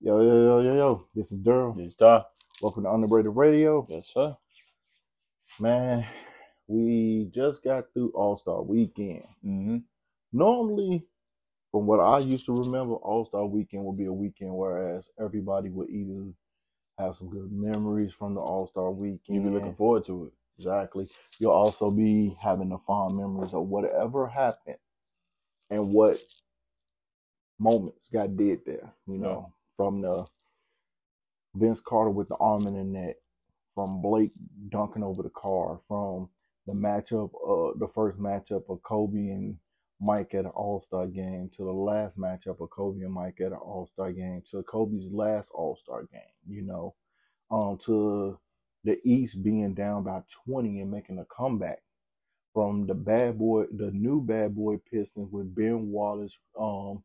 Yo, yo, yo, yo, yo. This is Daryl. This time. Welcome to Underrated Radio. Yes, sir. Man, we just got through All Star Weekend. Mm-hmm. Normally, from what I used to remember, All Star Weekend would be a weekend whereas everybody would either have some good memories from the All Star Weekend. You'd be looking forward to it. Exactly. You'll also be having the fond memories of whatever happened and what moments got did there. You know, from the Vince Carter with the arm in the neck, from Blake dunking over the car, from the matchup, uh, the first matchup of Kobe and Mike at an All Star game, to the last matchup of Kobe and Mike at an All Star game, to Kobe's last All Star game. You know, um, to the East being down by 20 and making a comeback from the bad boy, the new bad boy Pistons with Ben Wallace, um,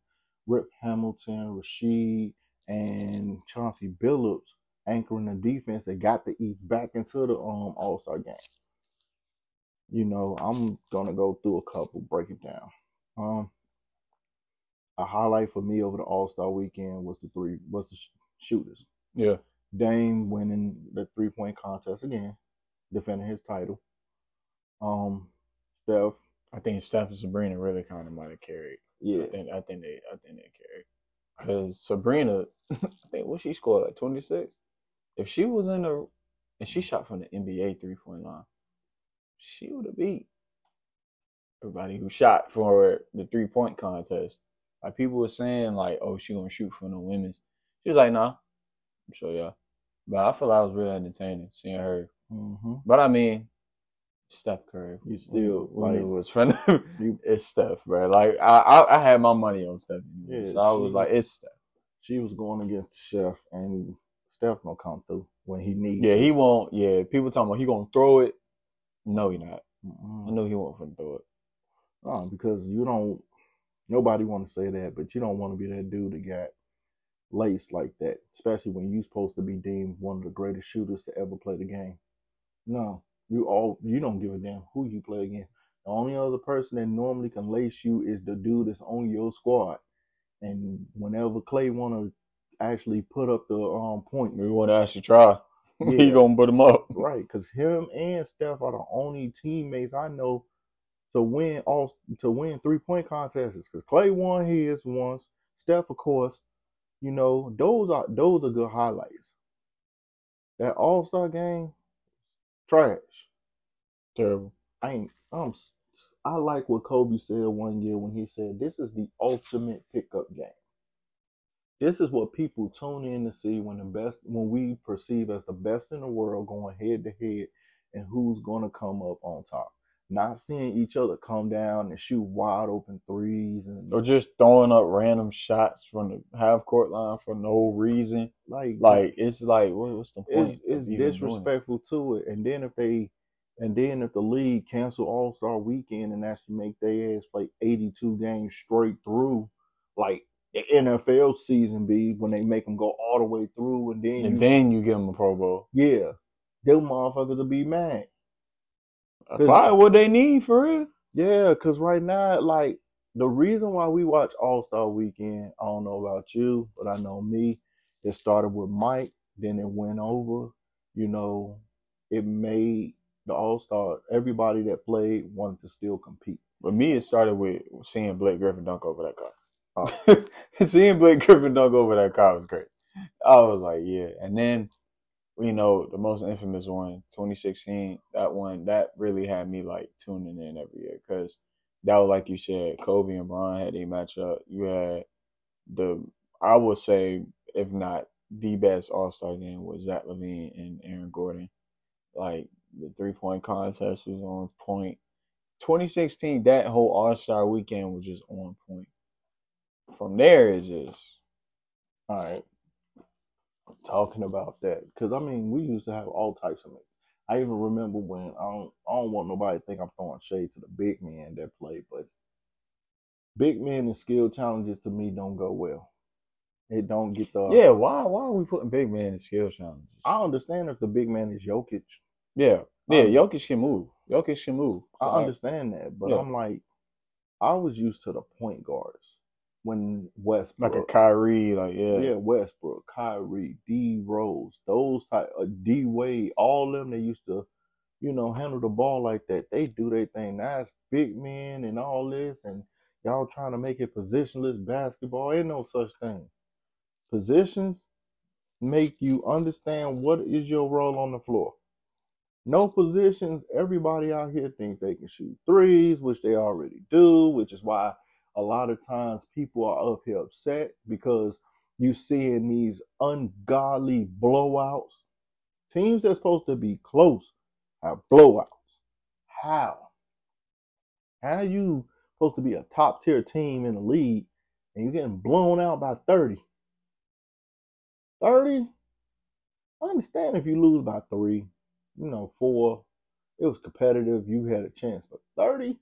Rip Hamilton, Rasheed, and Chauncey Billups anchoring the defense that got the East back into the um All Star game. You know, I'm gonna go through a couple, break it down. Um, a highlight for me over the All Star weekend was the three was the sh- shooters. Yeah. Dame winning the three point contest again, defending his title. Um, Steph, I think Steph and Sabrina really kind of might have carried. yeah, I think I think they I think they carried. Cause Sabrina, I think what she scored like twenty six. If she was in the and she shot from the NBA three point line, she would have beat everybody who shot for the three point contest. Like people were saying, like, oh, she gonna shoot for the women's. She was like, nah, I'm sure y'all. But I feel like it was really entertaining seeing her. hmm But I mean, Steph Curry. You still, knew like- it was. You- it's Steph, bro. Like I, I, I had my money on Steph. Yeah, so I was she- like, it's Steph. she was going against the chef, and Steph gonna come through when he needs. Yeah, he won't. Yeah, people talking about he gonna throw it. No, he not. I Mm-mm. know he won't finna throw it. No, because you don't. Nobody want to say that, but you don't want to be that dude that got laced like that, especially when you supposed to be deemed one of the greatest shooters to ever play the game. No, you all you don't give a damn who you play against. The only other person that normally can lace you is the dude that's on your squad. And whenever Clay want to actually put up the um points, We want to actually try. he gonna put him up. Right, because him and Steph are the only teammates I know to win all to win three point contests. Because Clay won his once, Steph, of course. You know those are those are good highlights. That All Star game, trash. Terrible. I ain't. S- I like what Kobe said one year when he said, "This is the ultimate pickup game. This is what people tune in to see when the best, when we perceive as the best in the world going head to head, and who's going to come up on top. Not seeing each other come down and shoot wide open threes and Or just throwing up random shots from the half court line for no reason. like Like it's like what, what's the point? it's it's it? disrespectful to it. And then if they and then if the league cancel All Star Weekend and actually make their ass play eighty two games straight through, like the NFL season be when they make them go all the way through, and then And you, then you give them a Pro Bowl. yeah, them motherfuckers will be mad. Probably what they need for real. Yeah, because right now, like the reason why we watch All Star Weekend, I don't know about you, but I know me. It started with Mike, then it went over. You know, it made the All Star. Everybody that played wanted to still compete. But me, it started with seeing Blake Griffin dunk over that car. Oh. seeing Blake Griffin dunk over that car was great. I was like, yeah. And then, you know, the most infamous one, 2016, that one, that really had me like tuning in every year because that was like you said, Kobe and Bron had a matchup. You had the, I would say, if not the best All Star game was Zach LaVine and Aaron Gordon. Like the three point contest was on point. 2016, that whole All Star weekend was just on point. From there, it's just All right, talking about that because I mean we used to have all types of men. I even remember when I don't I don't want nobody to think I'm throwing shade to the big men that play, but big men and skill challenges to me don't go well. It don't get the yeah. Why why are we putting big man in skill challenges? I understand if the big man is Jokic. Yeah, yeah. Um, Jokic can move. Jokic can move. I So, understand that, but Yeah. I'm like, I was used to the point guards. When Westbrook, like a Kyrie, like yeah, yeah, Westbrook, Kyrie, D Rose, those type, uh, D Wade, all them they used to, you know, handle the ball like that. They do their thing. Now it's big men and all this, and y'all trying to make it positionless basketball. Ain't no such thing. Positions make you understand what is your role on the floor. No positions. Everybody out here thinks they can shoot threes, which they already do, which is why a lot of times people are up here upset because you seeing these ungodly blowouts. Teams that's supposed to be close have blowouts. How? How are you supposed to be a top tier team in the league and you're getting blown out by 30? 30? I understand if you lose by three, you know, four. It was competitive. You had a chance, but 30?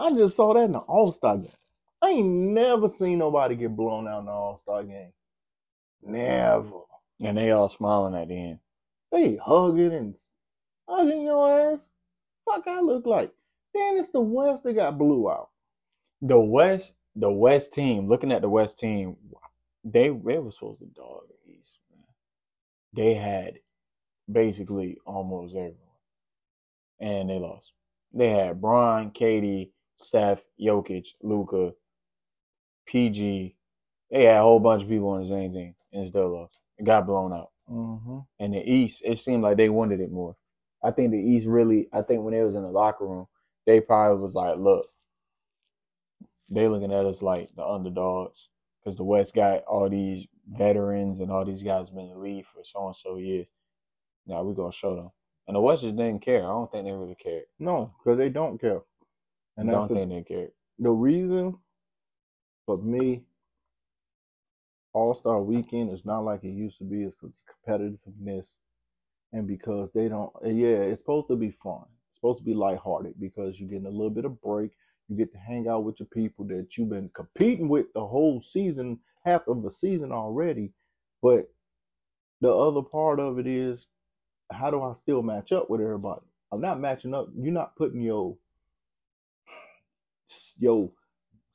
I just saw that in the All Star game. I ain't never seen nobody get blown out in the All Star game. Never. and they all smiling at the end. They hugging and hugging your ass. Fuck, I look like. Then it's the West that got blew out. The West, the West team. Looking at the West team, they they were supposed to dog the East. Man. They had basically almost everyone, and they lost. They had Brian, KD, Steph, Jokic, Luka, PG. They had a whole bunch of people on the same team and still lost. It got blown out. Mm-hmm. And the East, it seemed like they wanted it more. I think the East really, I think when they was in the locker room, they probably was like, look, they looking at us like the underdogs because the West got all these veterans and all these guys been in the league for so and so years. Now we gonna show them. And the West just didn't care. I don't think they really cared. No, because they don't care. And that's don't the, think they cared. the reason for me, All Star Weekend is not like it used to be. Is because competitiveness, and because they don't. Yeah, it's supposed to be fun. It's supposed to be lighthearted because you're getting a little bit of break. You get to hang out with your people that you've been competing with the whole season, half of the season already. But the other part of it is, how do I still match up with everybody? I'm not matching up. You're not putting your your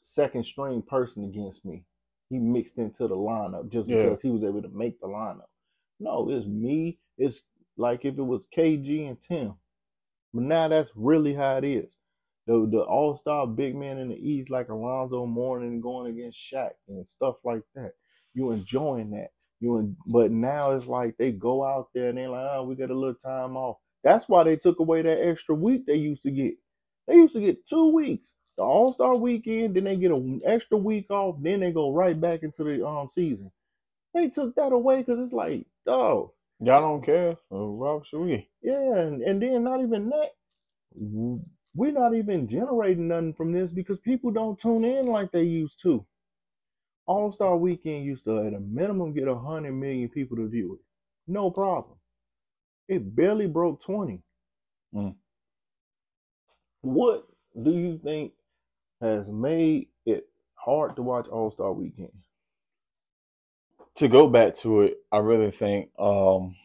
second string person against me. He mixed into the lineup just Yeah. because he was able to make the lineup. No, it's me. It's like if it was KG and Tim. But now that's really how it is. The the all star big man in the East like Alonzo Mourning going against Shaq and stuff like that. You enjoying that. You en- but now it's like they go out there and they're like, oh, we got a little time off. That's why they took away that extra week they used to get. They used to get two weeks. The All Star weekend, then they get an extra week off, then they go right back into the um season. They took that away because it's like, oh, Y'all don't care. So why should we? yeah, and, and then not even that. We're not even generating nothing from this because people don't tune in like they used to. All Star Weekend used to, at a minimum, get a hundred million people to view it. No problem. It barely broke twenty. Mm. What do you think has made it hard to watch All Star Weekend? to go back to it, I really think um,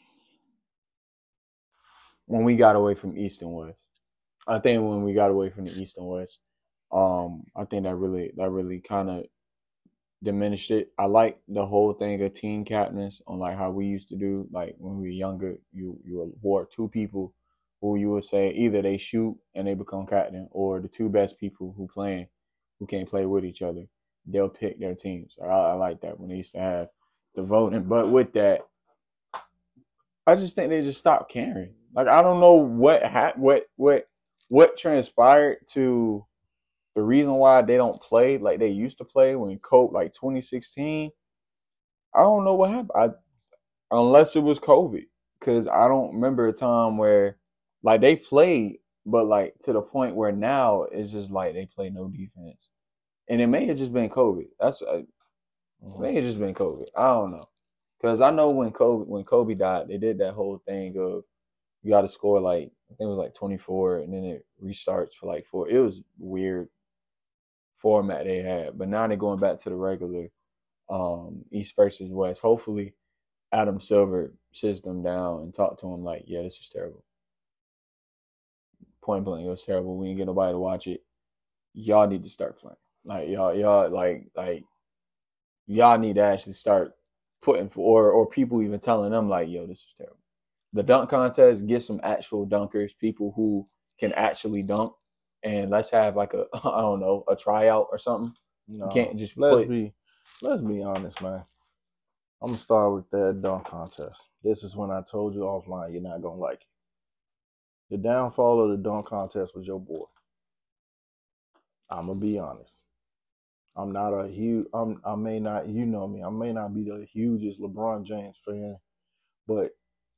when we got away from East and West, I think when we got away from the East and West, um, I think that really that really kind of diminished it. I like the whole thing of team captains on like how we used to do, like when we were younger. You you award two people who you would say either they shoot and they become captain, or the two best people who playing who can't play with each other. They'll pick their teams. I, I like that when they used to have the voting. But with that, I just think they just stopped caring. Like I don't know what ha- what what what transpired to the reason why they don't play like they used to play when Cope like 2016. I don't know what happened. I unless it was COVID, because I don't remember a time where like they played, but like to the point where now it's just like they play no defense, and it may have just been COVID. That's uh, May have just been COVID. I don't know. Cause I know when Kobe when Kobe died, they did that whole thing of you got to score like I think it was like twenty four, and then it restarts for like four. It was weird format they had, but now they're going back to the regular um, East versus West. Hopefully, Adam Silver sits them down and talk to him like, yeah, this was terrible. Point blank, it was terrible. We didn't get nobody to watch it. y'all need to start playing. Like y'all, y'all like like y'all need to actually start putting for or or people even telling them like, yo, this is terrible. The dunk contest, get some actual dunkers, people who can actually dunk, and let's have like a I don't know a tryout or something. No, You can't just let's put be let's be honest, man. I'm gonna start with that dunk contest. This is when I told you offline you're not gonna like it. The downfall of the dunk contest was your boy. I'm gonna be honest. I'm not a huge. I'm. I may not. You know me. I may not be the hugest LeBron James fan, but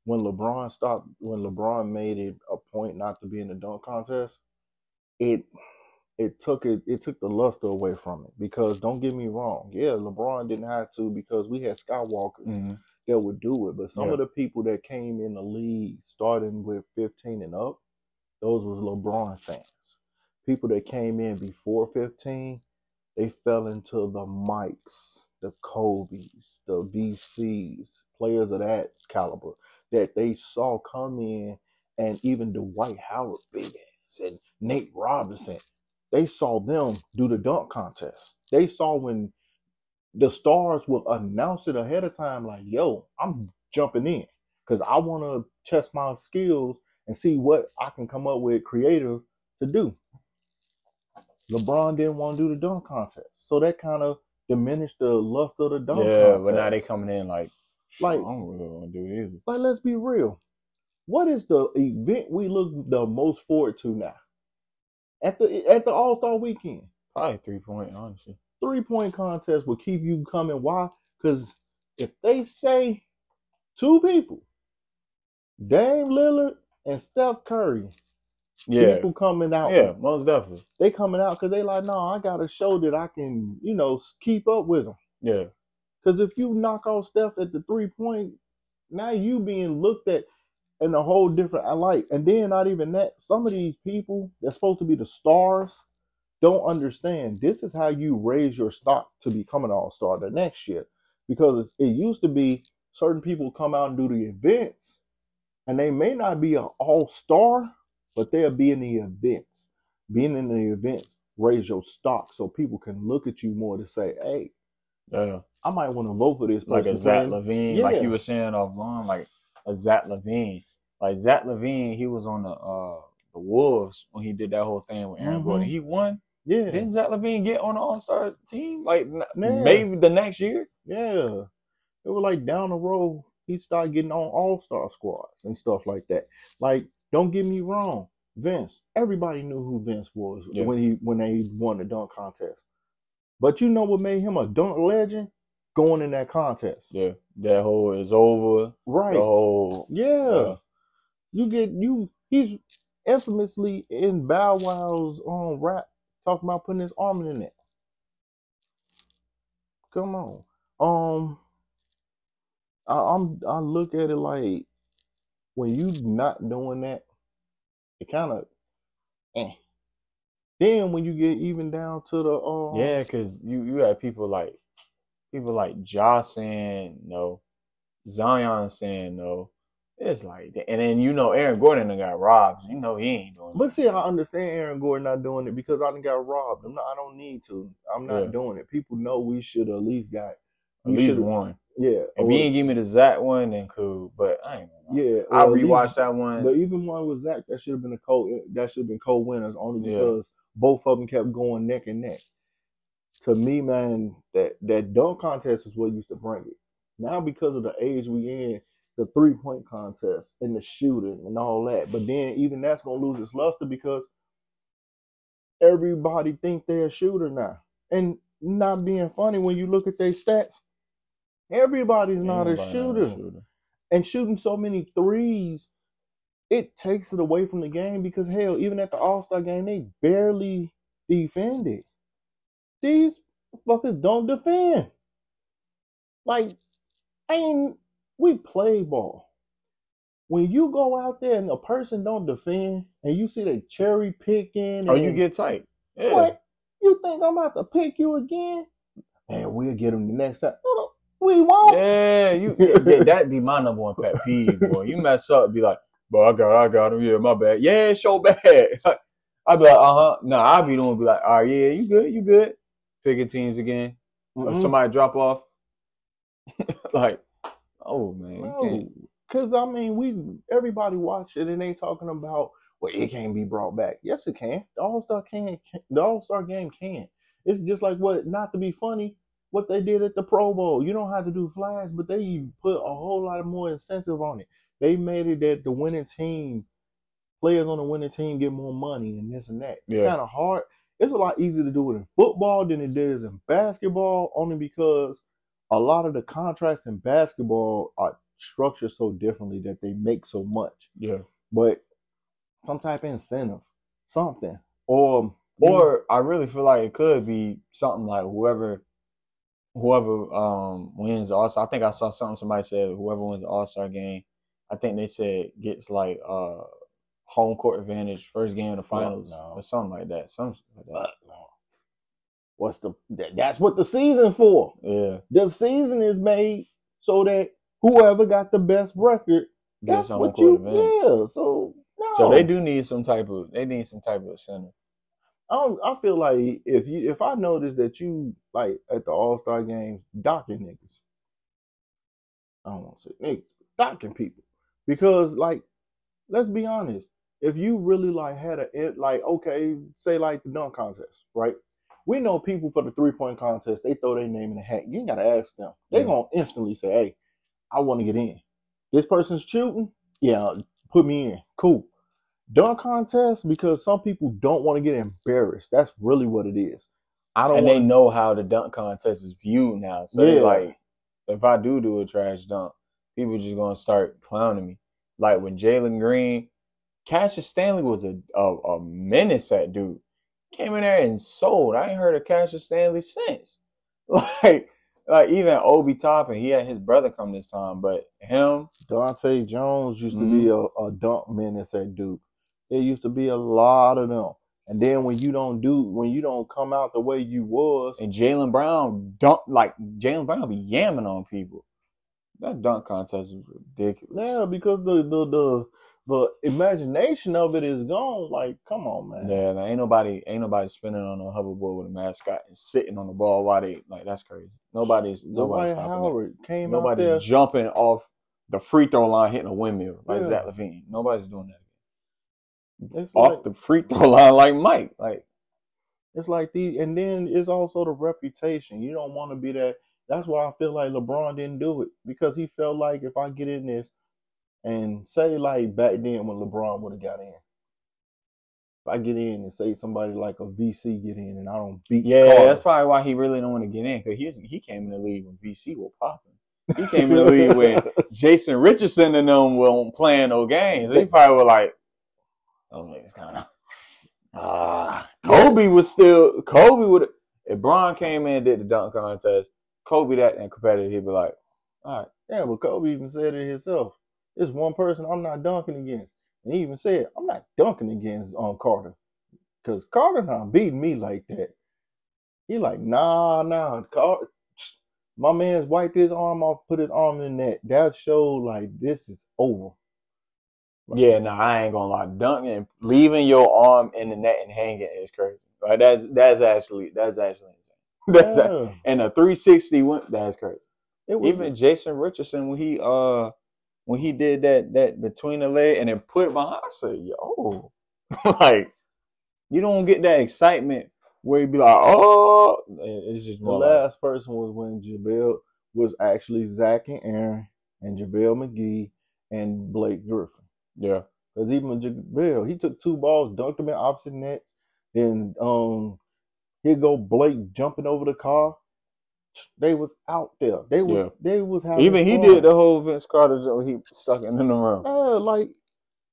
when LeBron stopped, when LeBron made it a point not to be in the dunk contest, it it took it it took the luster away from it. Because don't get me wrong, yeah, LeBron didn't have to because we had Skywalkers Mhm. That would do it. But some Yeah. of the people that came in the league starting with 15 and up, those was LeBron fans. People that came in before 15, they fell into the Mikes, the Kobe's, the VC's, players of that caliber that they saw come in, and even Dwight Howard, big ass, and Nate Robinson. They saw them do the dunk contest. They saw when the stars will announce it ahead of time, like, yo, I'm jumping in because I want to test my skills and see what I can come up with creative to do. LeBron didn't want to do the dunk contest, so that kind of diminished the lust of the dunk Yeah, contest. but now they coming in like, Like- I don't really want to do it either. Like, let's be real. What is the event we look the most forward to now? At the at the All Star Weekend, Probably three point, honestly. Three point contest will keep you coming. Why? Because if they say two people, Dame Lillard and Steph Curry, Yeah, people coming out, yeah, most definitely. they coming out because they like, no, I got to show that I can, you know, keep up with them. Yeah, Because if you knock off Steph at the three point, now you being looked at in a whole different light. And then not even that, some of these people that's supposed to be the stars don't understand. This is how you raise your stock to become an all star the next year. Because it used to be certain people come out and do the events, and they may not be an all star, but they'll be in the events. Being in the events raise your stock so people can look at you more to say, hey, yeah. I might want to vote for this Like a Zach. LaVine, like you were saying offline, like a Zach LaVine. Like Zach LaVine, he was on the uh the Wolves when he did that whole thing with Aaron Mhm. Gordon. He won. Yeah, Didn't Zach LaVine get on the All Star team? Like n- Yeah. maybe the next year. yeah. It was like down the road, he started getting on all star squads and stuff like that. Like, don't get me wrong, Vince. Everybody knew who Vince was Yeah. when he when they won the dunk contest. But you know what made him a dunk legend? Going in that contest, Yeah, that whole is over. right? The whole Yeah. Yeah. You get you he's infamously in Bow Wow's um rap talking about putting his arm in it. Come on. Um I, I'm I look at it like when you not doing that, it kind of eh. Then when you get even down to the um Yeah, because you you had people like people like Josh saying no, Zion saying no. It's like, and then you know Aaron Gordon done got robbed. You know he ain't doing. It. But see, I understand Aaron Gordon not doing it because I done got robbed. I'm not, I don't need to. I'm not Yeah. doing it. People know we should at least got at least one. Yeah. If he ain't give me the Zach one, then cool. But I ain't. Gonna yeah. I rewatched least- that one. But even one with Zach, that should have been a co that should have been co-winners only Yeah. because both of them kept going neck and neck. To me, man, that that dunk contest is what used to bring it. Now because of the age we in, the three point contest and the shooting and all that. But then even that's gonna lose its luster because everybody think they're a shooter now. And not being funny when you look at their stats, everybody's not a Everybody shooter and shooting so many threes, it takes it away from the game because hell, even at the All Star game, they barely defended. These fuckers don't defend. Like, I ain't we play ball. When you go out there and a person don't defend and you see they cherry picking, Oh, you get tight. Yeah. what? You think I'm about to pick you again? Man, we'll get him the next time. No, no, we won't. Yeah, you yeah, that be my number one pet peeve, boy. You mess up, be like, bro, I got, I got him. Yeah, my bad. Yeah, it's so bad. I'd be like, uh huh. No, I'd be doing be like, all right, yeah, you good, you good. Picking teams again. Mm-mm. somebody drop off. like, oh man, No, because I mean, we everybody watch it and they talking about well, it can't be brought back. Yes, it can. The All Star can. The All Star game can. It's just like what not to be funny. What they did at the Pro Bowl. You don't have to do flags, but they put a whole lot more incentive on it. They made it that the winning team, players on the winning team get more money and this and that. It's Yeah. kind of hard. It's a lot easier to do it in football than it is in basketball, only because a lot of the contracts in basketball are structured so differently that they make so much. Yeah. But some type of incentive, something, or Or I really feel like it could be something like whoever whoever um wins the All Star. I think I saw something somebody said whoever wins the All Star game, I think they said gets like uh home court advantage first game of the finals no. or something like that. Something like that. What's the that, that's what the season for. Yeah. The season is made so that whoever got the best record, Gets that's what you yeah. So no. So they do need some type of they need some type of center. I don't, I feel like if you if I notice that you like at the All Star games docking niggas, I don't want to say niggas, docking people because like let's be honest, if you really like had a like okay, say like the dunk contest, right? We know people for the three point contest, they throw their name in the hat. You ain't gotta ask them. They Yeah. gonna instantly say, "Hey, I want to get in." This person's shooting, yeah, put me in. Cool dunk contest because some people don't want to get embarrassed. That's really what it is. I don't And they know how the dunk contest is viewed now. So Yeah. like if I do do a trash dunk, people just gonna start clowning me. Like when Jalen Green, Cassius Stanley was a, a a menace at Duke. Came in there and sold. I ain't heard of Cassius Stanley since. Like like even Obi Toppin, he had his brother come this time, but him, Dante Jones used to Mm-hmm. be a, a dunk menace at Duke. There used to be a lot of them. And then when you don't do when you don't come out the way you was, and Jaylen Brown dunk like Jaylen Brown be yamming on people. That dunk contest was ridiculous. yeah, because the the the the imagination of it is gone. Like, come on, man. Yeah, like, ain't nobody ain't nobody spinning on a hoverboard with a mascot and sitting on the ball while they like that's crazy. Nobody's nobody's Dwight stopping that. Howard came out Nobody's there. jumping off the free throw line hitting a windmill like Yeah. Zach LaVine. Nobody's doing that. It's Off like, the free throw line like Mike. Like It's like the, and then it's also the reputation. You don't want to be that. That's why I feel like LeBron didn't do it because he felt like if I get in this, and say like back then when LeBron would have got in, if I get in and say somebody like a VC get in and I don't beat, yeah, Carter, that's probably why he really don't want to get in because he he came in the league when VC was popping. He came in the league when Jason Richardson and them weren't playing no games. They probably were like, "Oh, niggas kind of." Ah, Kobe was still Kobe would if Bron came in and did the dunk contest. Kobe that and competitive, he'd be like, "All right, yeah, but Kobe even said it himself. It's one person I'm not dunking against, and he even said I'm not dunking against on Carter because Carter not beating me like that. He like nah nah Carter. My man's wiped his arm off, put his arm in the net. That showed like this is over. Like, yeah, no, I ain't gonna lie, dunking, leaving your arm in the net and hanging is crazy. Like that's that's actually that's actually insane. That's yeah. and a 360 went. That's crazy. It was Even Jason Richardson when he uh when he did that that between the leg and then put it behind, I said, "Yo, like you don't get that excitement where you be like, oh, it's just the more like, last person was when JaVale was actually Zach and Aaron and JaVale McGee and Blake Griffin. yeah, Because even JaVale, he took two balls, dunked them in opposite nets. Then um here go Blake jumping over the car. They was out there. They was Yeah. they was having even he fun. did the whole Vince Carter joke. He stuck it in the room. Yeah, like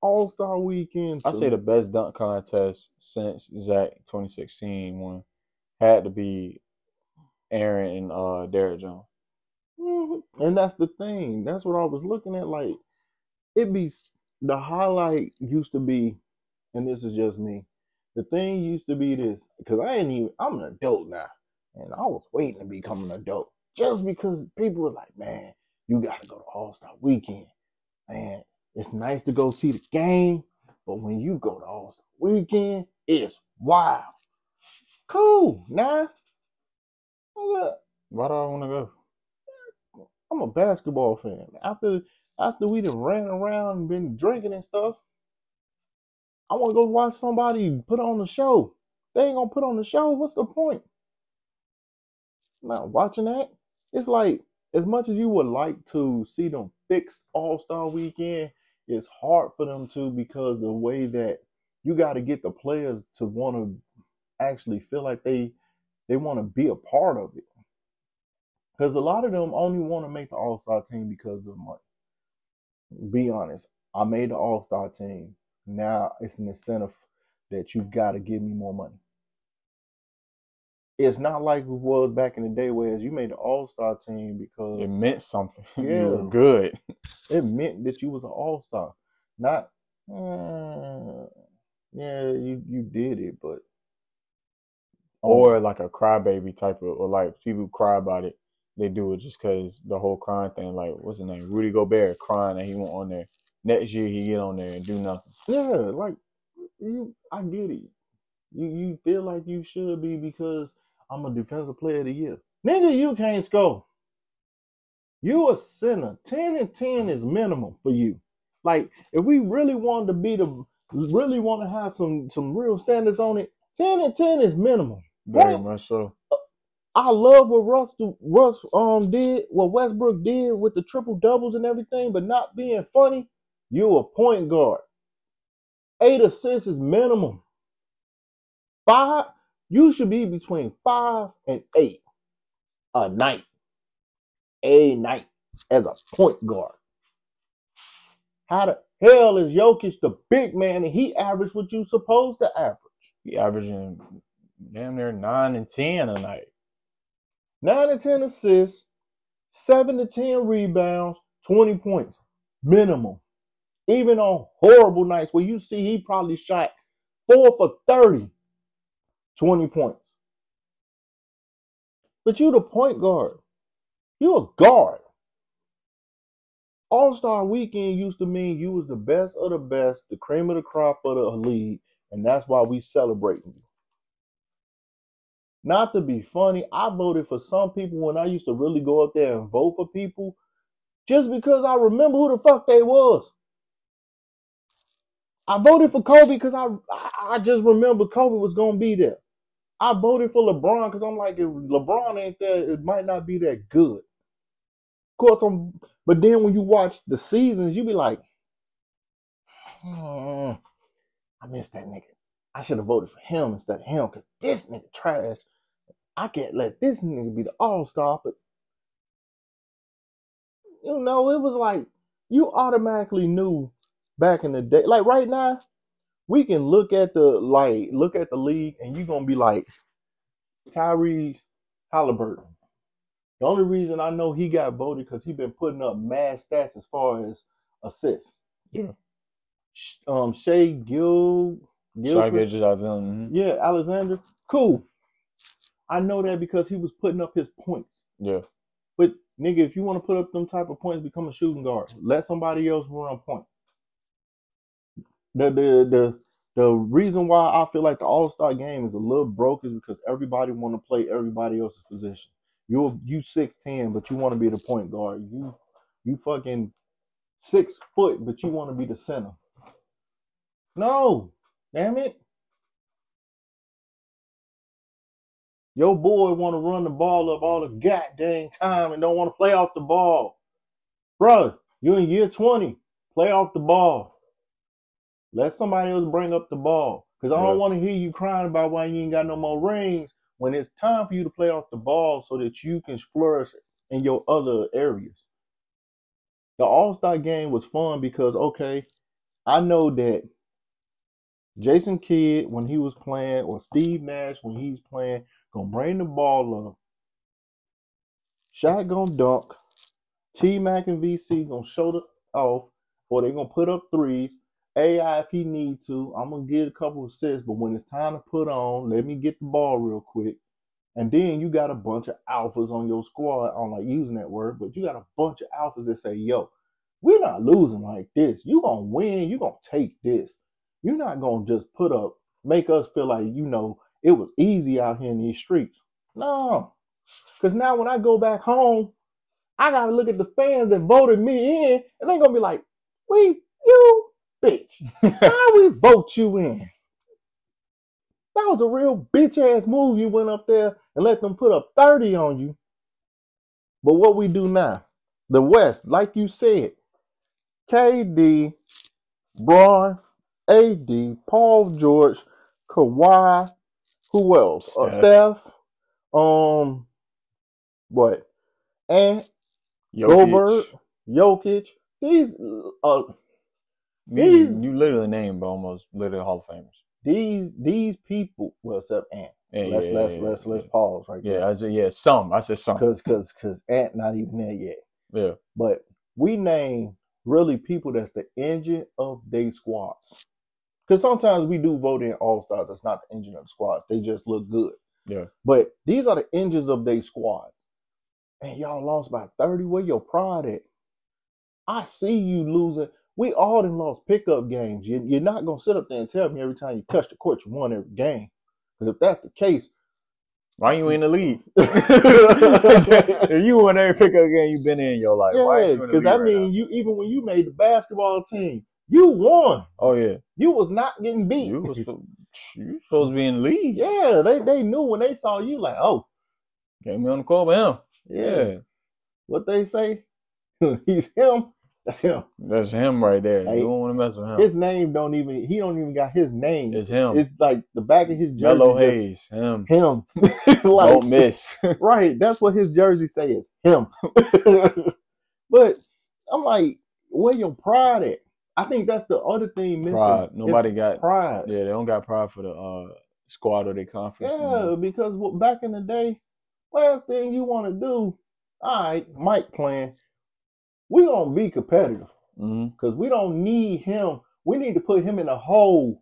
All Star Weekend. I say the best dunk contest since Zach 2016 one had to be Aaron and uh Derrick Jones. Mhm. And that's the thing. That's what I was looking at. Like, it be the highlight used to be, and this is just me. The thing used to be this because I ain't even. I'm an adult now, and I was waiting to become an adult just because people were like, "Man, you got to go to All Star Weekend, man. It's nice to go see the game, But when you go to All Star Weekend, it's wild. Cool, nah. Why do I want to go? I'm a basketball fan. After after we done ran around and been drinking and stuff, I want to go watch somebody put on the show. They ain't gonna put on the show. What's the point? Not watching that. It's like as much as you would like to see them fix All Star Weekend, it's hard for them to because the way that you got to get the players to want to actually feel like they they want to be a part of it. Because a lot of them only want to make the All Star team because of money. Be honest, I made the All Star team. Now it's an incentive that you've got to give me more money. It's not like it was back in the day, whereas you made the All Star team because It meant something. you Yeah. were good. it meant that you was an All Star, not. uh, yeah, you you did it, but Or like a crybaby type of, or like people cry about it. They do it just because the whole crying thing. Like what's his name? Rudy Gobert crying that he went on there. Next year he get on there and do nothing. Yeah, like you, I get it. You you feel like you should be because I'm a defensive player of the year. Nigga, you can't score. You a center. Ten and ten is minimum for you. Like if we really wanted to be the, really want to have some some real standards on it, ten and ten is minimum. Very Right. much so. I love what Russ Russ um did, what Westbrook did with the triple doubles and everything, but not being funny. You a point guard. Eight assists is minimum. Five, you should be between five and eight a night. A night as a point guard. How the hell is Jokic the big man and he averaged what you supposed to average? He averaging damn near nine and ten a night. Nine to ten assists, seven to ten rebounds, 20 points minimum. Even on horrible nights where you see he probably shot four for 30, 20 points. But you the point guard. You a guard. All-Star weekend used to mean you was the best of the best, the cream of the crop of the league, and that's why we celebrating you. Not to be funny, I voted for some people when I used to really go up there and vote for people just because I remember who the fuck they was. I voted for Kobe because I, I I just remember Kobe was gonna be there. I voted for LeBron because I'm like, if LeBron ain't there, it might not be that good. Of course, I'm, but then when you watch the seasons, you be like, hmm, I missed that nigga. I should have voted for him instead of him because this nigga trash. I can't let this nigga be the all star, but you know, it was like you automatically knew back in the day. Like right now, we can look at the like look at the league and you're gonna be like Tyrese Halliburton. The only reason I know he got voted because he's been putting up mad stats as far as assists. Yeah. Um, Shai Gil, Gilgeous- Alexander. yeah, Alexander, cool. I know that because he was putting up his points. Yeah. But nigga, if you want to put up them type of points, become a shooting guard. Let somebody else run point. The the the the reason why I feel like the All Star game is a little broke is because everybody want to play everybody else's position. You you six ten, but you want to be the point guard. You you fucking six foot, but you want to be the center. No, damn it. Your boy want to run the ball up all the goddamn time and don't want to play off the ball. Bro, you in year 20. Play off the ball. Let somebody else bring up the ball. Because I Yeah. don't want to hear you crying about why you ain't got no more rings when it's time for you to play off the ball so that you can flourish in your other areas. The All Star game was fun because, okay, I know that Jason Kidd, when he was playing, or Steve Nash, when he's playing, gonna bring the ball up. Shotgun dunk. T Mac and VC gonna show the off, or they gonna put up threes. AI if he need to. I'm gonna get a couple assists, but when it's time to put on, let me get the ball real quick. And then you got a bunch of alphas on your squad. I don't like using that word, but you got a bunch of alphas that say, yo, we're not losing like this. You gonna win, you gonna take this. you're not gonna just put up, make us feel like you know it was easy out here in these streets. No, because now when I go back home, I gotta look at the fans that voted me in, and they're gonna be like, "We, you, bitch, why we vote you in?" That was a real bitch ass move. You went up there and let them put up 30 on you. But what we do now, the West, like you said, KD, Bron, AD, Paul George, Kawhi, who else? Uh, Steph. Steph, um, what? And Jokic. Gobert, Jokic. These, uh, These- you literally named almost literally Hall of Famers. these, these people. Well, except Ant. Yeah, let's yeah, let's yeah, let's let's pause right Yeah, there. I said, yeah, some. I said some. Because because because Ant not even there yet. Yeah. But we name really people that's the engine of their squads. Because sometimes we do vote in all stars. That's not the engine of the squads. They just look good. Yeah. But these are the engines of their squads. And y'all lost by 30. Where your pride at? I see you losing. We all done lost pickup games. You, you're not gonna sit up there and tell me every time you touch the court you won every game. Because if that's the case, Why you in the league? if you won every pickup game you've been in your life, yeah, ain't you in the because I right mean, now? you even when you made the basketball team, you won. Oh yeah, You was not getting beat. you was supposed, you supposed to be in the league. yeah, they they knew when they saw you, like, oh, Get me on the court with him. yeah. Yeah, What they say? He's him. That's him. that's him right there. Hey, you don't want to mess with him. His name don't even. He don't even got his name. it's him. It's like the back of his jersey. Mellow Hayes. Him. Him. like, don't miss. right. That's what his jersey says. Him. but I'm like, where your pride at? I think that's the other thing missing. pride. It's Nobody got. pride. Yeah, they don't got pride for the uh, squad or their conference. Yeah, because back in the day, last thing you want to do, all right, Mike playing, we gonna be competitive because we don't need him. We need to put him in a hole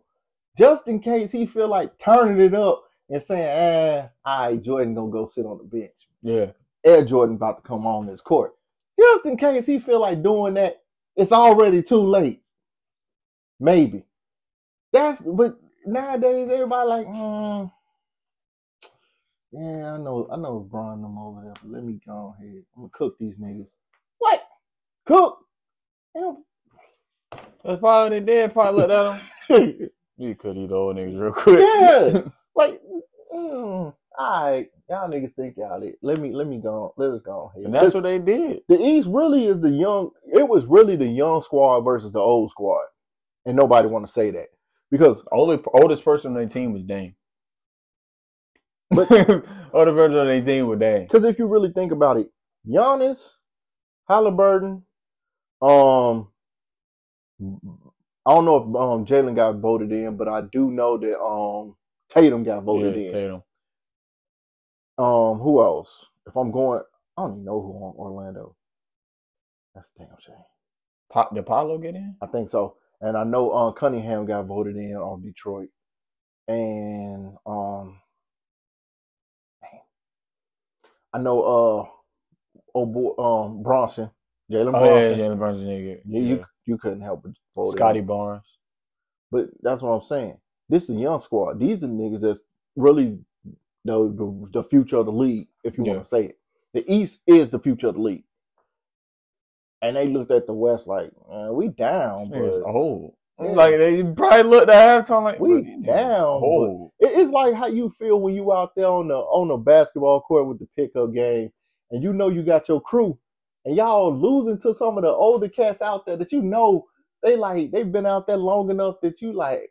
just in case he feel like turning it up and saying, ah, right, Jordan gonna go sit on the bench. Yeah. Air Jordan about to come on this court. Just in case he feel like doing that, it's already too late. Maybe. That's but nowadays everybody like, mm, yeah, I know, I know Brian them over there, but let me go ahead. I'm gonna cook these niggas. What? Cook? That's probably they did. Probably looked at him. You could eat old niggas real quick. Yeah. like, mm, all right, y'all niggas think y'all it. Let me, let me go. Let us go ahead. and that's what they did. the East really is the young. It was really the young squad versus the old squad, and nobody want to say that because Only oldest person on their team was Dame. But- oldest person on their team was Dame. because if you really think about it, Giannis, Halliburton, um, I don't know if um Jalen got voted in, but I do know that um Tatum got voted yeah, in. Tatum. Um, who else? If I'm going, I don't even know who on Orlando. That's damn shame. Pa- did Paolo get in? I think so. And I know uh, Cunningham got voted in on Detroit. And um. I know uh oh boy um Brunson, Jalen Oh yeah, Jalen Brunson nigga. you, you you couldn't help but vote. Scottie. Barnes. But that's what I'm saying. This is a young squad. These are the niggas that's really the the, the future of the league, if you Yeah. want to say it. The East is the future of the league. And they looked at the West like, man, we down, but Niggas old. Yeah. Like they probably looked at halftime like We "Bro, these niggas down, Old. It's like how you feel when you out there on the on the basketball court with the pickup game, and you know you got your crew, and y'all losing to some of the older cats out there that you know they like they've been out there long enough that you like,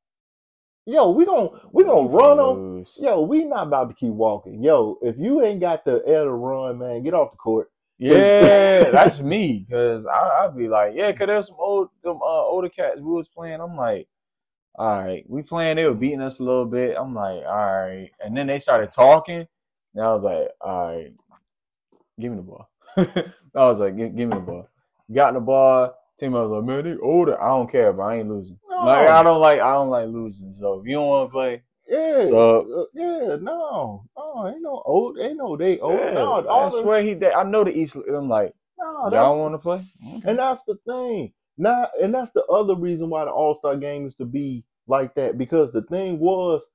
yo, we gon' we gonna run them. Yo, we not about to keep walking. Yo, if you ain't got the air to run, man, get off the court. Yeah, that's me. Cause I, I'd be like, yeah, cause there's some old, some uh, older cats we was playing. I'm like, all right, we playing. They were beating us a little bit. I'm like, all right, and then they started talking, and I was like, all right, give me the ball. I was like, give, give me the ball. Got the ball. Team was like, man, they older. I don't care, but I ain't losing. No. Like I don't like, I don't like losing. So if you don't want to play, Yeah, So- uh, yeah, no, no, ain't no old, ain't no they old. yeah, no, I the- swear he. did. I know the East. I'm like, no, y'all want to play? Okay. And that's the thing. Now, and that's the other reason why the All Star game is to be like that because the thing was,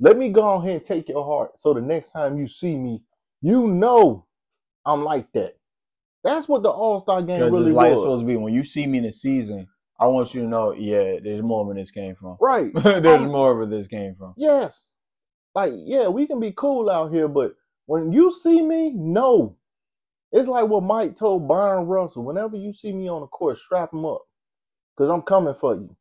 let me go ahead and take your heart. So the next time you see me, you know I'm like that. That's what the All Star game really it's like it's was. supposed to be. When you see me in the season, I want you to know, yeah, there's more where this came from. right. there's I'm- more where this came from. Yes. Like, yeah, we can be cool out here, but when you see me, no. It's like what Mike told Bryon Russell. Whenever you see me on the court, strap him up. Cause I'm coming for you.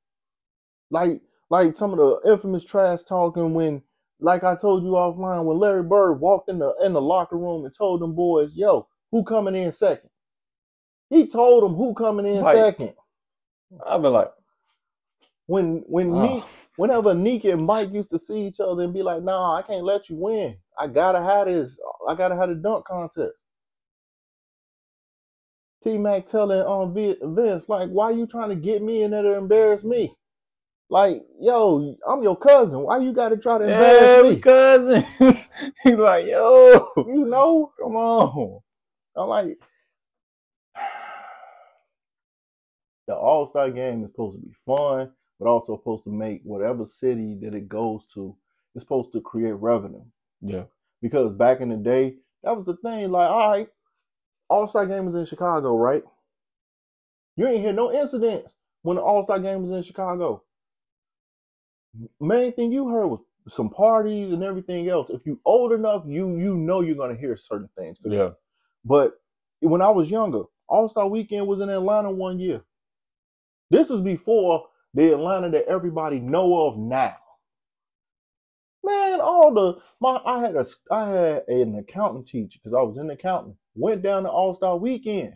Like like some of the infamous trash talking when like I told you offline, when Larry Bird walked in the in the locker room and told them boys, yo, who coming in second? He told them who coming in Like- second. I've been like, When when oh, Nique whenever Nique and Mike used to see each other and be like, "Nah, I can't let you win. I gotta have this. I gotta have the dunk contest." T Mac telling um Vi- Vince like, "Why you trying to get me in there to embarrass me? Like, yo, I'm your cousin. Why you gotta try to embarrass me? cousins. He's like, yo, You know?" come on. I'm like, the All Star game is supposed to be fun, but also supposed to make whatever city that it goes to, it's supposed to create revenue. Yeah, because back in the day, that was the thing. Like, all right, All Star game was in Chicago, right? You ain't hear no incidents when the All Star game was in Chicago. Main thing you heard was some parties and everything else. If you old enough, you you know you're gonna hear certain things. yeah. But when I was younger, All Star Weekend was in Atlanta one year. This is before the Atlanta that everybody know of now. Man, all the my I had a I had an accounting teacher because I was in accounting. Went down to All Star Weekend.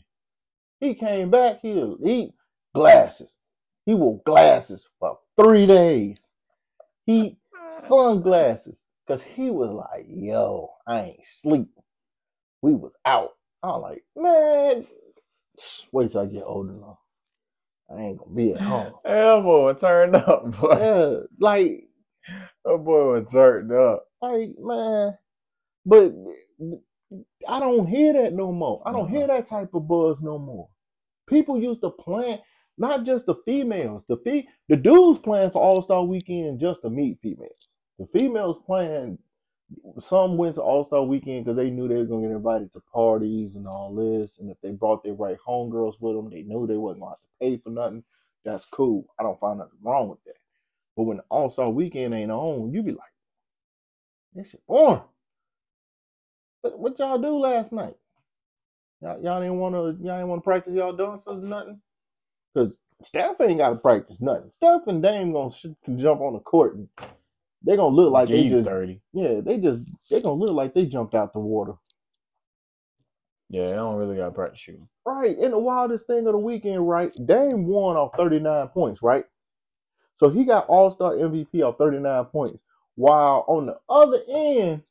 He came back here. He glasses. He wore glasses for three days. He mm. sunglasses because he was like, "Yo, I ain't sleep." We was out. I was like, "Man, wait till I get old enough. I ain't gonna be at home." That boy turned up, boy. yeah, like That boy was turned up. like man but i don't hear that no more i don't hear that type of buzz no more people used to plan not just the females the fe- the dudes plan for all-star weekend just to meet females the females plan some went to all-star weekend because they knew they were going to get invited to parties and all this and if they brought their right homegirls with them they knew they wasn't to have to pay for nothing that's cool i don't find nothing wrong with that but when all-star weekend ain't on you be like this shit boring. What, what y'all do last night? Y'all, y'all didn't want to. Y'all didn't want to practice y'all or nothing. Cause Steph ain't got to practice nothing. Steph and Dame gonna sh- can jump on the court. And they gonna look like they just. 30. Yeah, they just. They gonna look like they jumped out the water. Yeah, I don't really got to practice shooting. Right. And the wildest thing of the weekend, right? Dame won off 39 points, right? So he got All Star MVP off 39 points. While on the other end,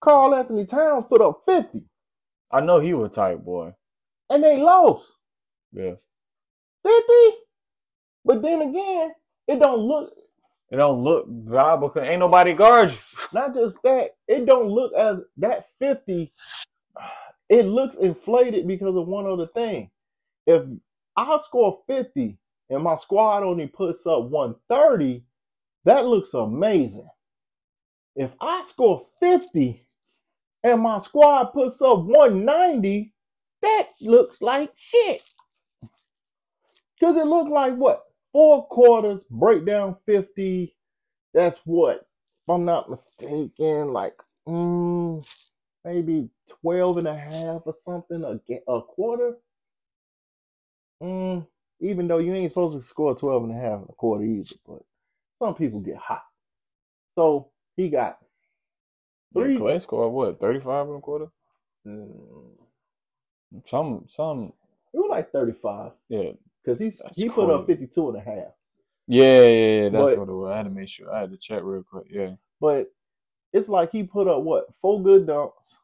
Karl-Anthony Towns put up 50 I know he was tight, boy. and they lost Yeah. 50. But then again, it don't look, It don't look viable because ain't nobody guard you. not just that, it don't look as that 50, it looks inflated because of one other thing. If I score 50 and my squad only puts up 130, that looks amazing. If I score 50 and my squad puts up 190, that looks like shit. Because it looked like what? Four quarters, break down 50. That's what? If I'm not mistaken, like mm, maybe 12 and a half or something a, a quarter. Mm, even though you ain't supposed to score 12 and a half in a quarter either, but some people get hot. So he got Three. three. Clay scored what? 35 and a quarter? Mm, Some, some, it was like 35 yeah. Because he That's he put up crazy. 52 and a half. Yeah, yeah, yeah. That's But- what it was. I had to make sure. I had to check real quick. Yeah. But it's like he put up what four good dunks,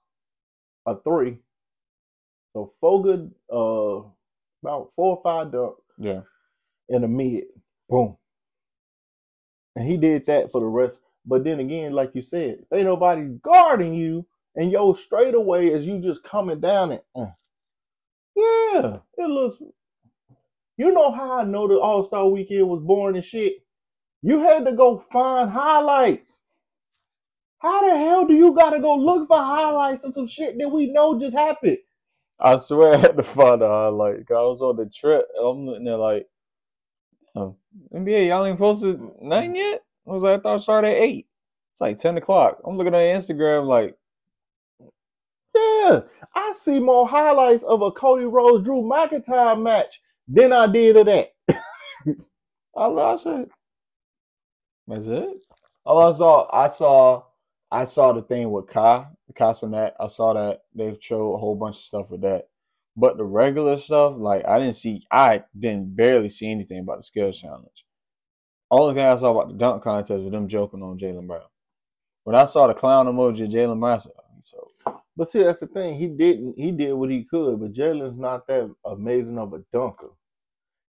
a three. So four good, uh, about four or five dunks Yeah. in a mid. Boom. And he did that for the rest. But then again, like you said, ain't nobody guarding you, and yo straight away as you just coming down it. uh, yeah, it looks You know how I know the All Star Weekend was boring and shit. You had to go find highlights. How the hell do you gotta go look for highlights of some shit that we know just happened? I swear I had to find a highlight. I was on the trip and I'm looking there like, um, huh, NBA, y'all ain't posted nothing yet? I was like, I thought it started at 8. It's like 10 o'clock. I'm looking at Instagram like, Yeah, I see more highlights of a Cody Rhodes Drew McIntyre match than I did of that. I said, that's it. All I saw, I saw, I saw the thing with Kai, Casamet. I saw that they showed a whole bunch of stuff with that. But the regular stuff, like I didn't see, I didn't barely see anything about the skills challenge. Only thing I saw about the dunk contest was them joking on Jaylen Brown. When I saw the clown emoji Jaylen Brown, said, oh, so But see, that's the thing. He didn't. He did what he could, but Jaylen's not that amazing of a dunker.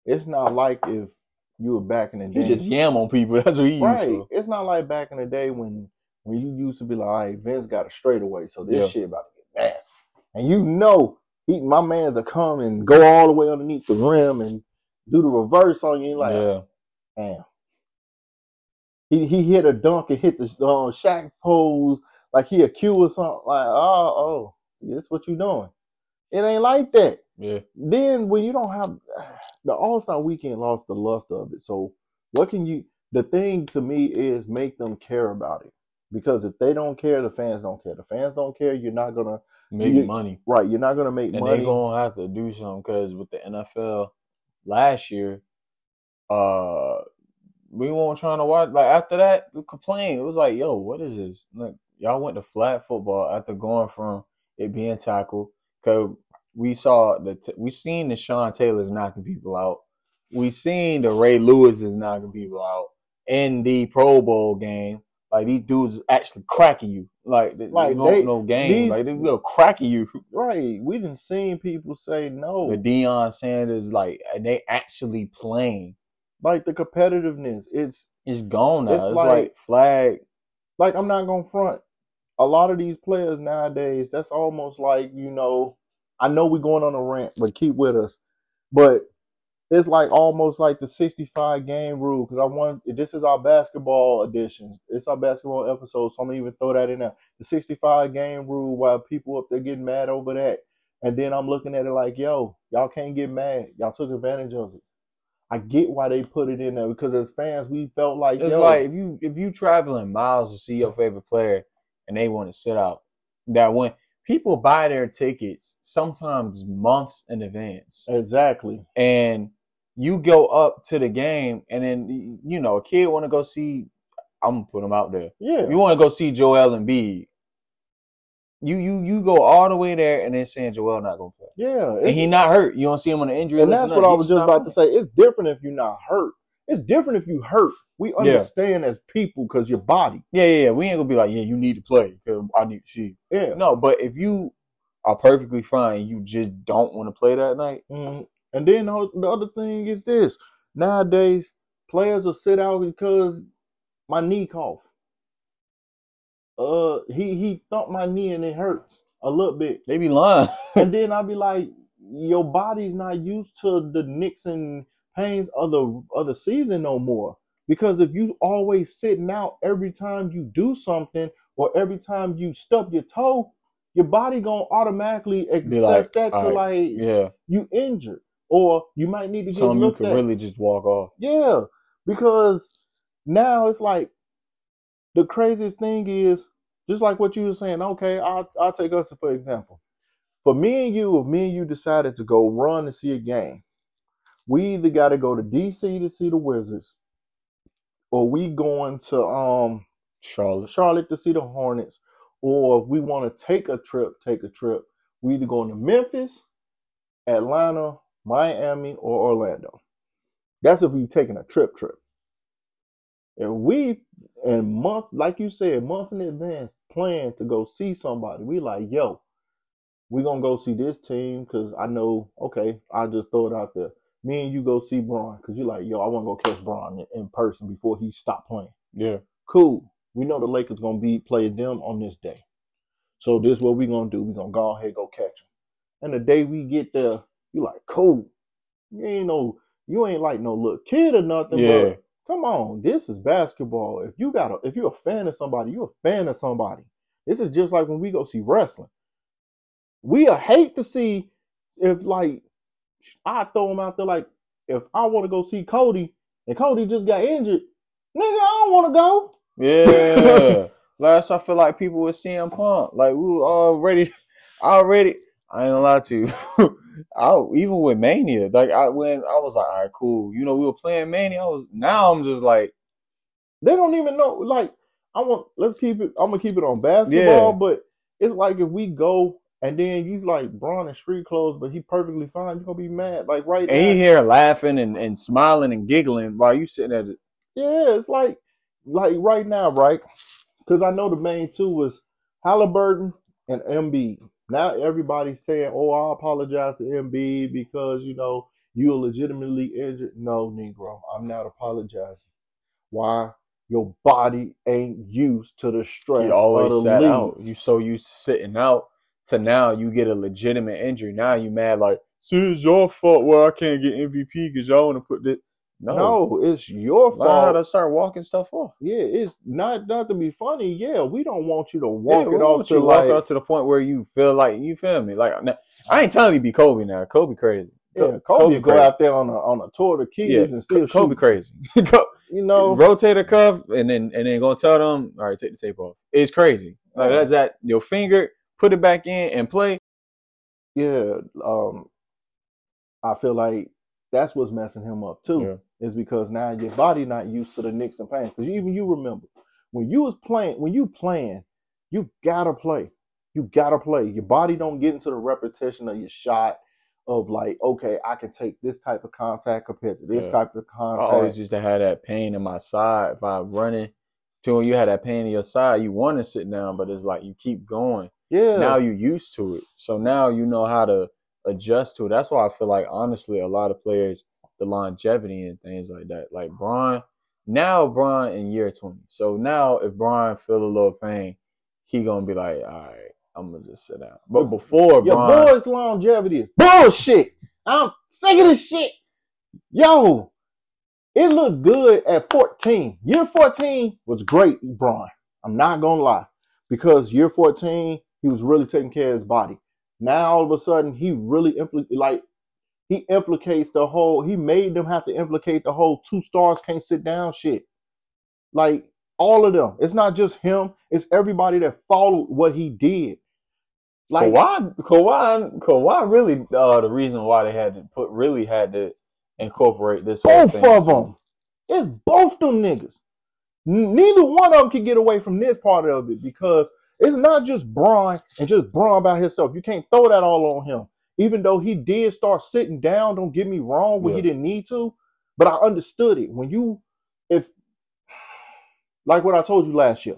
It's not like if you were back in the day. he just yam on people. That's what he used to do. right. It's not like back in the day when when you used to be like, all right, Vince got a straightaway, so this Yeah. shit about to get nasty. And you know, he, my man's a come and go all the way underneath the rim and do the reverse on you. Like, yeah, damn. He he hit a dunk and hit the um, Shaq pose like he a Q or something. Like, oh, oh, that's what you doing. It ain't like that. Yeah. Then when you don't have the All Star Weekend, lost the lust of it. So what can you? The thing to me is make them care about it because if they don't care, the fans don't care. The fans don't care. You're not gonna Make You- money. right. You're not gonna make and money. they're gonna have to do something because with the NFL last year, uh, we weren't trying to watch. Like after that, we complained. It was like, yo, what is this? Like y'all went to flat football after going from it being tackled. Cause we saw the t- we seen the Sean Taylor's knocking people out. We seen the Ray Lewis is knocking people out in the Pro Bowl game. Like these dudes is actually cracking you. Like, they, Like, like they- no game. these- like they will cracking you. right. We didn't seen people say no. the Deion Sanders, like and they actually playing. like the competitiveness. It's It's gone now. It's It's, like- like, flag. like I'm not gonna front. A lot of these players nowadays, that's almost like you know. I know we're going on a rant, but keep with us. But it's like almost like the 65 game rule because I want this is our basketball edition. It's our basketball episode, so I'm gonna even throw that in there. The 65 game rule, while people up there getting mad over that, and then I'm looking at it like, yo, y'all can't get mad. Y'all took advantage of it. I get why they put it in there because as fans, we felt like, It's yo, like if you if you traveling miles to see your favorite player and they want to sit out, that when people buy their tickets sometimes months in advance, exactly. and you go up to the game, and then you know a kid want to go see. I'm gonna put them out there. Yeah, You want to go see Joel Embiid. You you you go all the way there and then saying Joel not gonna play. yeah. And he not hurt. You don't see him on the injury and that's what I was just about to say. It's different if you're not hurt. It's different if you hurt. We understand as people because your body. Yeah, yeah, yeah. We ain't gonna be like, yeah, you need to play because I need to see. Yeah. No, but if you are perfectly fine, you just don't want to play that night. Mhm. And then the the other thing is this: nowadays, players will sit out because my knee cough. Uh, he he thumped my knee and it hurts a little bit, They be lying. and then I'll be like, your body's not used to the nicks and pains of the of the season no more. Because if you always sitting out every time you do something or every time you stub your toe, your body gonna automatically access like, that to "All like yeah, you injured or you might need to get some you can at. really just walk off. Yeah, because now it's like the craziest thing is just like what you were saying. Okay, I'll I'll take us for example. For me and you, if me and you decided to go run and see a game, we either got to go to DC to see the Wizards, or we going to um Charlotte. Charlotte to see the Hornets, or if we want to take a trip, take a trip. We either going to Memphis, Atlanta, Miami, or Orlando. That's if we taking a trip trip. And we and months, like you said, months in advance, plan to go see somebody. We like, yo, we gonna go see this team because I know. Okay, I'll just throw it out there. Me and you go see Bron because you're like, yo, I want to go catch Bron in, in person before he stop playing. Yeah, Cool. We know the Lakers gonna be playing them on this day. So this is what we gonna do. we gonna go ahead go catch them. And the day we get there, you like, cool. You ain't no you ain't like no little kid or nothing. Yeah. But come on, this is basketball. If you got a, if you're a fan of somebody, you're a fan of somebody. This is just like when we go see wrestling. We hate to see if like I throw him out there like if I want to go see Cody and Cody just got injured, nigga, I don't want to go. Yeah. Last I feel like people with CM Punk. Like we were already already I ain't gonna lie to you. I even with Mania, like I when I was like, all right, cool. You know, we were playing Mania. I was now I'm just like, They don't even know. Like I want, let's keep it. I'm gonna keep it on basketball, Yeah. but it's like if we go and then you like Bron in street clothes, but he perfectly fine, you're gonna be mad. Like right and he here laughing and, and smiling and giggling while you sitting at it. yeah, it's like like right now, right? Because I know the main two was Halliburton and MB. Now everybody's saying, "Oh, I apologize to MB because you know you're legitimately injured." No, Negro, I'm not apologizing. Why? Your body ain't used to the stress. He always sat league. out. You so used to sitting out to now you get a legitimate injury. Now you mad like, see, it's your fault where I can't get MVP because y'all want to put this. No, No, it's your fault. to start walking stuff off. Yeah, it's not not to be funny. Yeah, we don't want you to walk we it off you to to walk it to the point where you feel like you feel me. Like now, I ain't telling you to be Kobe now. Kobe crazy. Yeah, Kobe, go crazy. out there on a on a tour of the keys Yeah, and still Kobe shoot. crazy. You know, rotate a cuff and then and then gonna tell them, all right, take the tape off. It's crazy. Like Yeah. that's that your finger, put it back in and play. yeah. Um, I feel like that's what's messing him up too. Is because now your body not used to the nicks and pains. Because even you remember when you was playing, when you playing, you gotta play. You gotta play. Your body don't get into the repetition of your shot. Of like, okay, I can take this type of contact compared to this Yeah. type of contact. I always used to have that pain in my side if I running. To when you had that pain in your side, you want to sit down, but it's like you keep going. Yeah. Now you're used to it, so now you know how to adjust to it. That's why I feel like honestly, a lot of players, the longevity and things like that. Like Bron, now Bron in year twenty. So now if Bron feel a little pain, he gonna be like, all right, I'm gonna just sit down. But before Your boy's longevity is bullshit. I'm sick of this shit. Yo, it looked good at 14. Year 14 was great, Bron. I'm not gonna lie. Because year 14, he was really taking care of his body. Now all of a sudden, he really impl- like he implicates the whole, he made them have to implicate the whole two stars can't sit down shit. Like all of them. It's not just him, it's everybody that followed what he did. Like Kawhi, Kawhi, Kawhi really uh, the reason why they had to put really had to incorporate this whole both thing. of them. It's both them niggas. Neither one of them can get away from this part of it because it's not just Bron and just Bron by himself. You can't throw that all on him. Even though he did start sitting down, don't get me wrong, when he didn't need to, but I understood it. When you, if, like what I told you last year,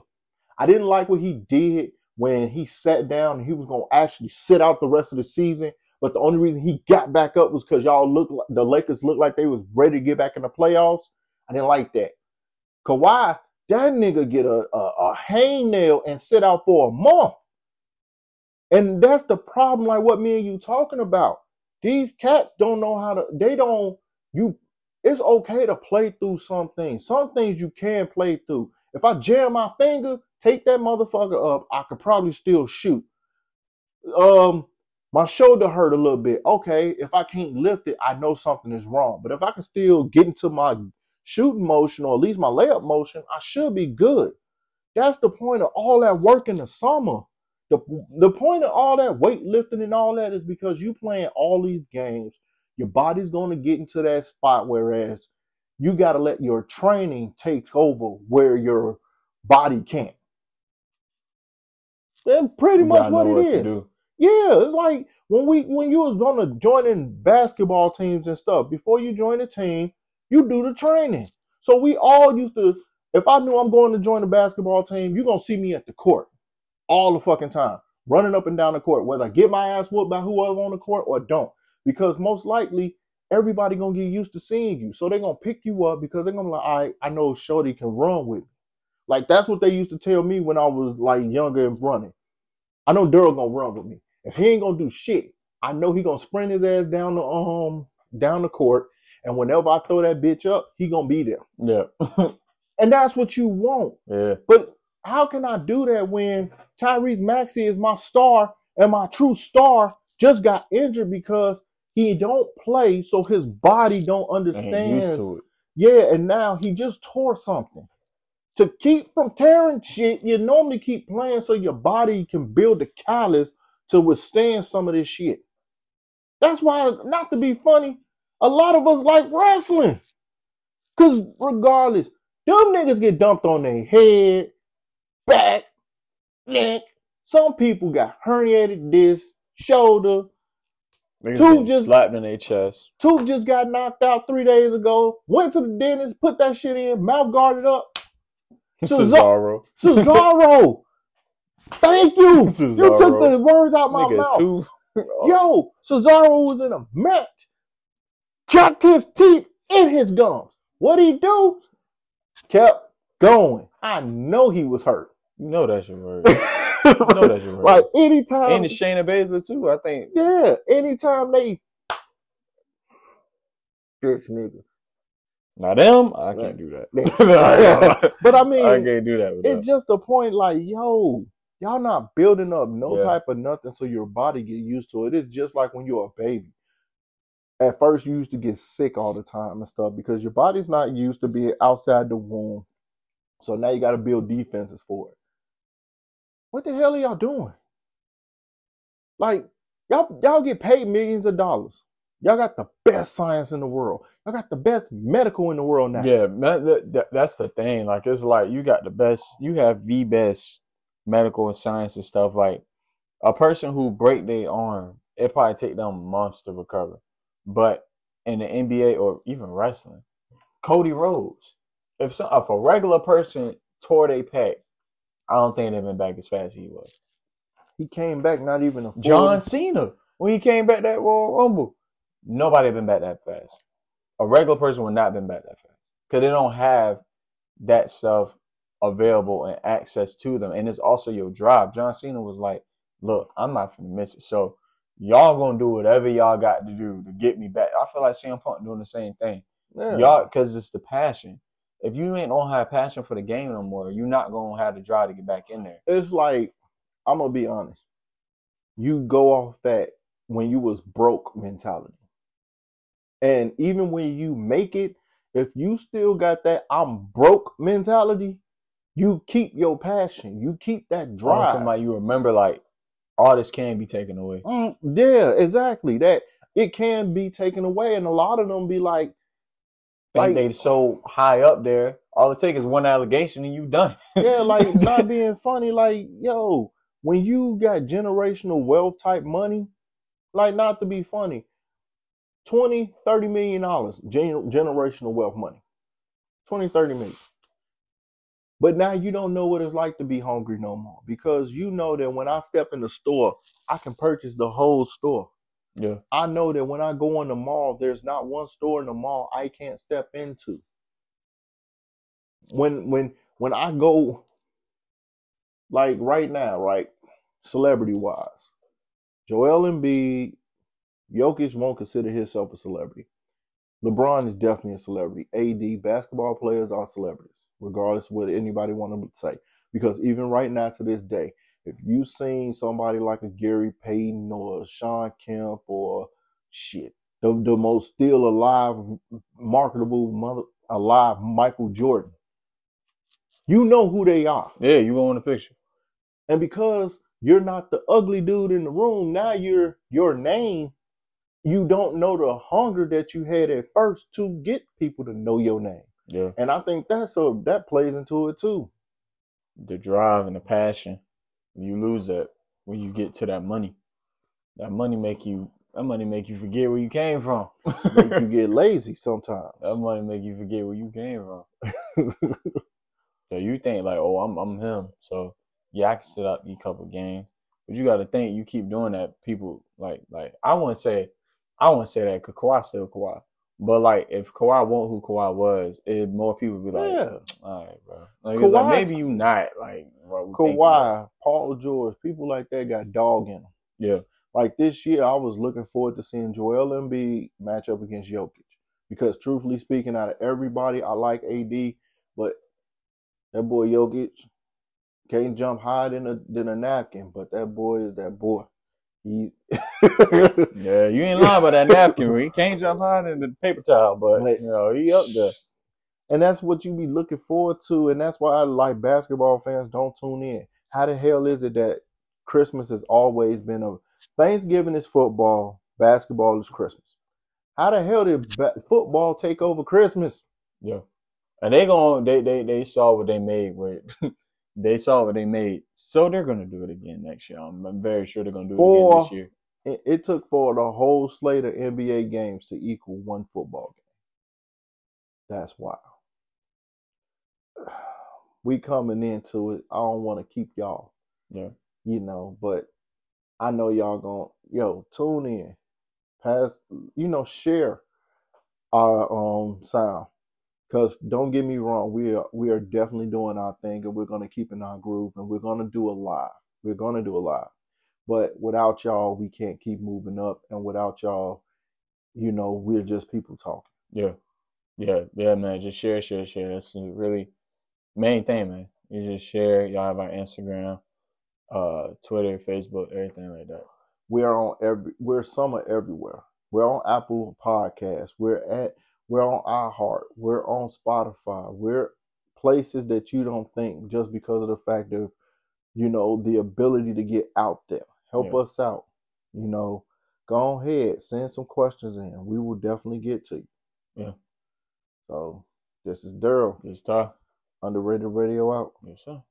I didn't like what he did when he sat down and he was going to actually sit out the rest of the season. But the only reason he got back up was because y'all look like the Lakers looked like they was ready to get back in the playoffs. I didn't like that. Kawhi, that nigga get a, a, a hangnail and sit out for a month. And that's the problem, like what me and you talking about. These cats don't know how to, they don't, you, it's okay to play through some things. Some things you can play through. If I jam my finger, take that motherfucker up, I could probably still shoot. Um, my shoulder hurt a little bit. Okay, if I can't lift it, I know something is wrong. But if I can still get into my shooting motion or at least my layup motion, I should be good. That's the point of all that work in the summer. The, the point of all that weightlifting and all that is because you playing all these games, your body's going to get into that spot, whereas you got to let your training take over where your body can't. That's pretty You much what it to is. Yeah, it's like when we when you was gonna join in basketball teams and stuff. Before you join a team, you do the training. So we all used to. If I knew I'm going to join a basketball team, you're gonna see me at the court all the fucking time, running up and down the court, whether I get my ass whooped by whoever on the court or don't. Because most likely everybody gonna get used to seeing you, so they're gonna pick you up because they're gonna be like, all right, I know Shorty can run with me. Like that's what they used to tell me when I was like younger and running. I know Daryl gonna run with me. If he ain't gonna do shit, I know he gonna sprint his ass down the um down the court, and whenever I throw that bitch up, he gonna be there. Yeah. And that's what you want. yeah. But how can I do that when Tyrese Maxey is my star and my true star just got injured because he don't play, so his body don't understand. used to it. Yeah, and now he just tore something. To keep from tearing shit, you normally keep playing so your body can build the callus to withstand some of this shit. That's why, not to be funny, a lot of us like wrestling. Cause regardless, them niggas get dumped on their head, back, neck. Some people got herniated disc, shoulder. Niggas Two just- slapped in their chest. Tooth just got knocked out three days ago. Went to the dentist, put that shit in, mouth guarded up. Cesaro- Cesaro. Cesaro. Thank you. You took the words out my Nigga, mouth. two. Yo, Cesaro was in a match. Cracked his teeth in his gums. What'd he do? Kept going. I know he was hurt. You know that's your word. You know that's your word. like anytime. and Shayna Baszler too. I think. yeah, anytime they this nigga. Now them, I can't do that. But I mean, I can't do that it's them. just a point like, yo, y'all not building up no Yeah. type of nothing so your body get used to it. It's just like when you're a baby. At first, you used to get sick all the time and stuff because your body's not used to being outside the womb. So now you got to build defenses for it. What the hell are y'all doing? Like, y'all, y'all get paid millions of dollars. Y'all got the best science in the world. Y'all got the best medical in the world now. Yeah, that, that, that's the thing. Like, it's like you got the best, you have the best medical and science and stuff. Like, a person who break their arm, it probably take them months to recover. But in the NBA or even wrestling, Cody Rhodes, if some, if a regular person tore their pec, I don't think they've been back as fast as he was. He came back not even a full- John Cena, when he came back that Royal Rumble, nobody been back that fast. A regular person would not been back that fast because they don't have that stuff available and access to them. And it's also your drive. John Cena was like, "Look, I'm not gonna miss it. So y'all gonna do whatever y'all got to do to get me back." I feel like CM Punk doing the same thing. Yeah. Y'all, because it's the passion. If you ain't don't have passion for the game no more, you're not gonna have the drive to get back in there. it's like I'm gonna be honest. You go off that when you was broke mentality, and even when you make it, if you still got that I'm broke mentality, you keep your passion. You keep that drive. Drive. Like you remember, like artists can be taken away. Mm, yeah, exactly. That it can be taken away, and a lot of them be like, Like- they so high up there. All it takes is one allegation and you done. yeah, like not being funny. Like, yo, when you got generational wealth type money, like not to be funny, 20, 30 million dollars gen- generational wealth money. 20, 30 million. But now you don't know what it's like to be hungry no more because you know that when I step in the store, I can purchase the whole store. Yeah. I know that when I go in the mall, there's not one store in the mall I can't step into. When when when I go like right now, right, celebrity wise, Joel Embiid, Jokic won't consider himself a celebrity. LeBron is definitely a celebrity. AD, basketball players are celebrities, regardless of what anybody want to say. Because even right now to this day, if you've seen somebody like a Gary Payton or Shawn Kemp or shit, the, the most still alive, marketable mother alive Michael Jordan, you know who they are. Yeah, you go in the picture. And because you're not the ugly dude in the room, now you're your name. You don't know the hunger that you had at first to get people to know your name. Yeah. And I think that's so that plays into it too. The drive and the passion. You lose that when you get to that money. That money make you that money make you forget where you came from. Make you get lazy sometimes. that money make you forget where you came from. So you think like, oh, I'm I'm him. So yeah, I can sit out these couple games. But you got to think you keep doing that. People like like I wouldn't say I wouldn't say that because Kawhi still Kawhi. But like if Kawhi wasn't who Kawhi was, it more people would be like, yeah. all right, bro. Like, like maybe you not like what we think you are. Kawhi, Paul George, people like that got dog in them. Yeah. Like this year, I was looking forward to seeing Joel Embiid match up against Jokic. Because truthfully speaking, out of everybody, I like AD, but that boy Jokic can't jump higher than a than a napkin. But that boy is that boy. Yeah, you ain't lying about that napkin. He can't jump higher than the paper towel, but Like- you know he up there. and that's what you be looking forward to, and that's why I like basketball fans don't tune in. How the hell is it that Christmas has always been a Thanksgiving is football, basketball is Christmas? How the hell did ba- football take over Christmas? Yeah, and they going they they they saw what they made with. they saw what they made, so they're gonna do it again next year. I'm, I'm very sure they're gonna do it again this year. It, it took for the whole slate of NBA games to equal one football game. That's wild. We coming into it. I don't want to keep y'all, Yeah, you know, but I know y'all going to yo tune in, pass, you know, share our um sound. Cause don't get me wrong, we are we are definitely doing our thing, and we're gonna keep in our groove, and we're gonna do a live. We're gonna do a live, but without y'all, we can't keep moving up, and without y'all, you know, we're just people talking. yeah, yeah, yeah, man. Just share, share, share. That's the really main thing, man. You just share. Y'all have our Instagram, uh, Twitter, Facebook, everything like that. We're on every, we're somewhere everywhere. We're on Apple Podcasts. We're at, we're on iHeart. We're on Spotify. We're places that you don't think just because of the fact of, you know, the ability to get out there. Help Yeah. us out. You know, go ahead, send some questions in. We will definitely get to you. Yeah. So this is Daryl, Just talk. Underrated Radio out. Yes, sir.